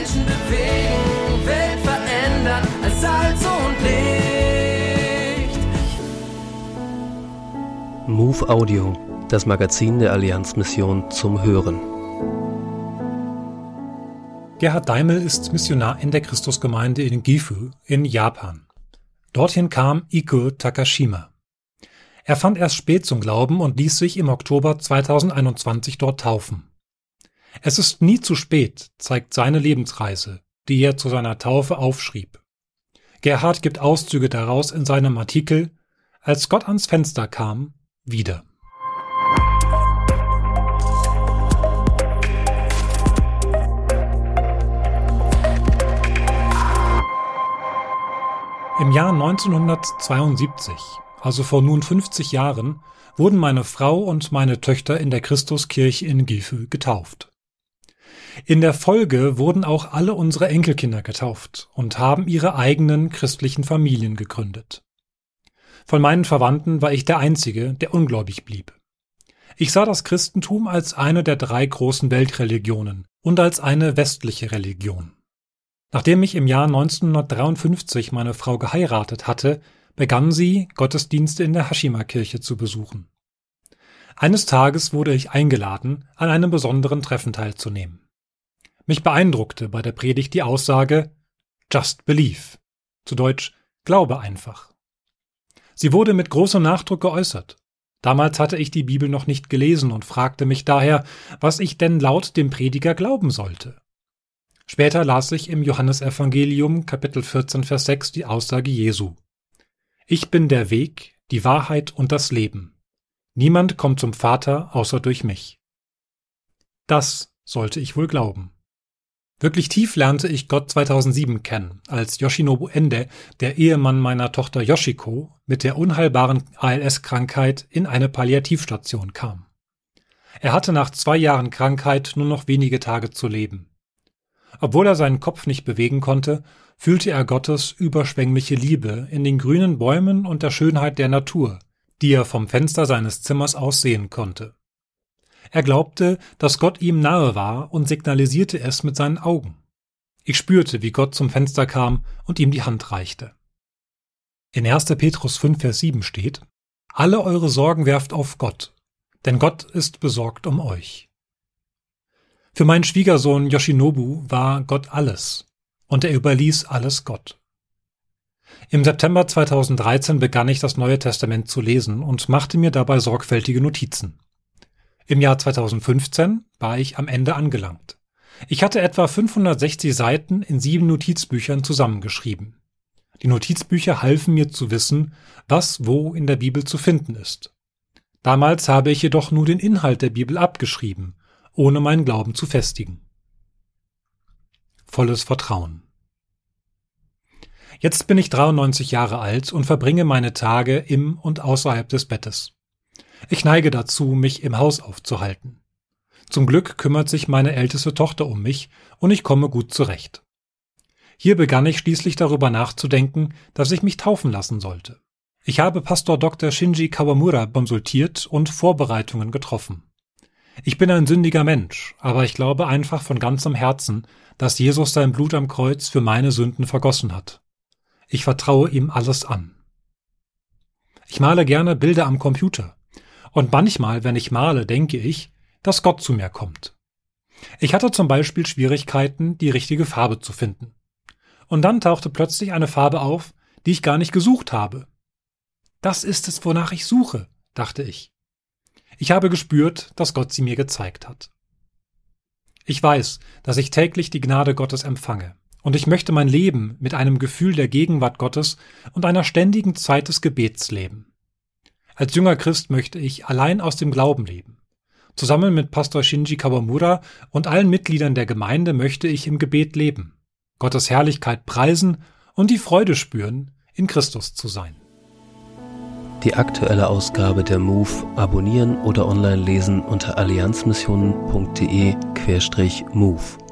Menschen bewegen, Welt verändern als Salz und Licht. Move Audio, das Magazin der Allianzmission zum Hören. Gerhard Daimel ist Missionar in der Christusgemeinde in Gifu in Japan. Dorthin kam Iko Takashima. Er fand erst spät zum Glauben und ließ sich im Oktober 2021 dort taufen. Es ist nie zu spät, zeigt seine Lebensreise, die er zu seiner Taufe aufschrieb. Gerhard gibt Auszüge daraus in seinem Artikel Als Gott ans Fenster kam, wieder. Im Jahr 1972, also vor nun 50 Jahren, wurden meine Frau und meine Töchter in der Christuskirche in Gifu getauft. In der Folge wurden auch alle unsere Enkelkinder getauft und haben ihre eigenen christlichen Familien gegründet. Von meinen Verwandten war ich der Einzige, der ungläubig blieb. Ich sah das Christentum als eine der drei großen Weltreligionen und als eine westliche Religion. Nachdem ich im Jahr 1953 meine Frau geheiratet hatte, begann sie, Gottesdienste in der Hashima-Kirche zu besuchen. Eines Tages wurde ich eingeladen, an einem besonderen Treffen teilzunehmen. Mich beeindruckte bei der Predigt die Aussage Just Believe, zu Deutsch Glaube einfach. Sie wurde mit großem Nachdruck geäußert. Damals hatte ich die Bibel noch nicht gelesen und fragte mich daher, was ich denn laut dem Prediger glauben sollte. Später las ich im Johannesevangelium Kapitel 14 Vers 6 die Aussage Jesu. Ich bin der Weg, die Wahrheit und das Leben. Niemand kommt zum Vater außer durch mich. Das sollte ich wohl glauben. Wirklich tief lernte ich Gott 2007 kennen, als Yoshinobu Ende, der Ehemann meiner Tochter Yoshiko, mit der unheilbaren ALS-Krankheit in eine Palliativstation kam. Er hatte nach zwei Jahren Krankheit nur noch wenige Tage zu leben. Obwohl er seinen Kopf nicht bewegen konnte, fühlte er Gottes überschwängliche Liebe in den grünen Bäumen und der Schönheit der Natur, die er vom Fenster seines Zimmers aus sehen konnte. Er glaubte, dass Gott ihm nahe war und signalisierte es mit seinen Augen. Ich spürte, wie Gott zum Fenster kam und ihm die Hand reichte. In 1. Petrus 5, Vers 7 steht, Alle eure Sorgen werft auf Gott, denn Gott ist besorgt um euch. Für meinen Schwiegersohn Yoshinobu war Gott alles und er überließ alles Gott. Im September 2013 begann ich das Neue Testament zu lesen und machte mir dabei sorgfältige Notizen. Im Jahr 2015 war ich am Ende angelangt. Ich hatte etwa 560 Seiten in sieben Notizbüchern zusammengeschrieben. Die Notizbücher halfen mir zu wissen, was wo in der Bibel zu finden ist. Damals habe ich jedoch nur den Inhalt der Bibel abgeschrieben ohne meinen Glauben zu festigen. Volles Vertrauen. Jetzt bin ich 93 Jahre alt und verbringe meine Tage im und außerhalb des Bettes. Ich neige dazu, mich im Haus aufzuhalten. Zum Glück kümmert sich meine älteste Tochter um mich und ich komme gut zurecht. Hier begann ich schließlich darüber nachzudenken, dass ich mich taufen lassen sollte. Ich habe Pastor Dr. Shinji Kawamura konsultiert und Vorbereitungen getroffen. Ich bin ein sündiger Mensch, aber ich glaube einfach von ganzem Herzen, dass Jesus sein Blut am Kreuz für meine Sünden vergossen hat. Ich vertraue ihm alles an. Ich male gerne Bilder am Computer. Und manchmal, wenn ich male, denke ich, dass Gott zu mir kommt. Ich hatte zum Beispiel Schwierigkeiten, die richtige Farbe zu finden. Und dann tauchte plötzlich eine Farbe auf, die ich gar nicht gesucht habe. Das ist es, wonach ich suche, dachte ich. Ich habe gespürt, dass Gott sie mir gezeigt hat. Ich weiß, dass ich täglich die Gnade Gottes empfange, und ich möchte mein Leben mit einem Gefühl der Gegenwart Gottes und einer ständigen Zeit des Gebets leben. Als junger Christ möchte ich allein aus dem Glauben leben. Zusammen mit Pastor Shinji Kawamura und allen Mitgliedern der Gemeinde möchte ich im Gebet leben, Gottes Herrlichkeit preisen und die Freude spüren, in Christus zu sein. Die aktuelle Ausgabe der MOVE abonnieren oder online lesen unter allianzmissionen.de-MOVE.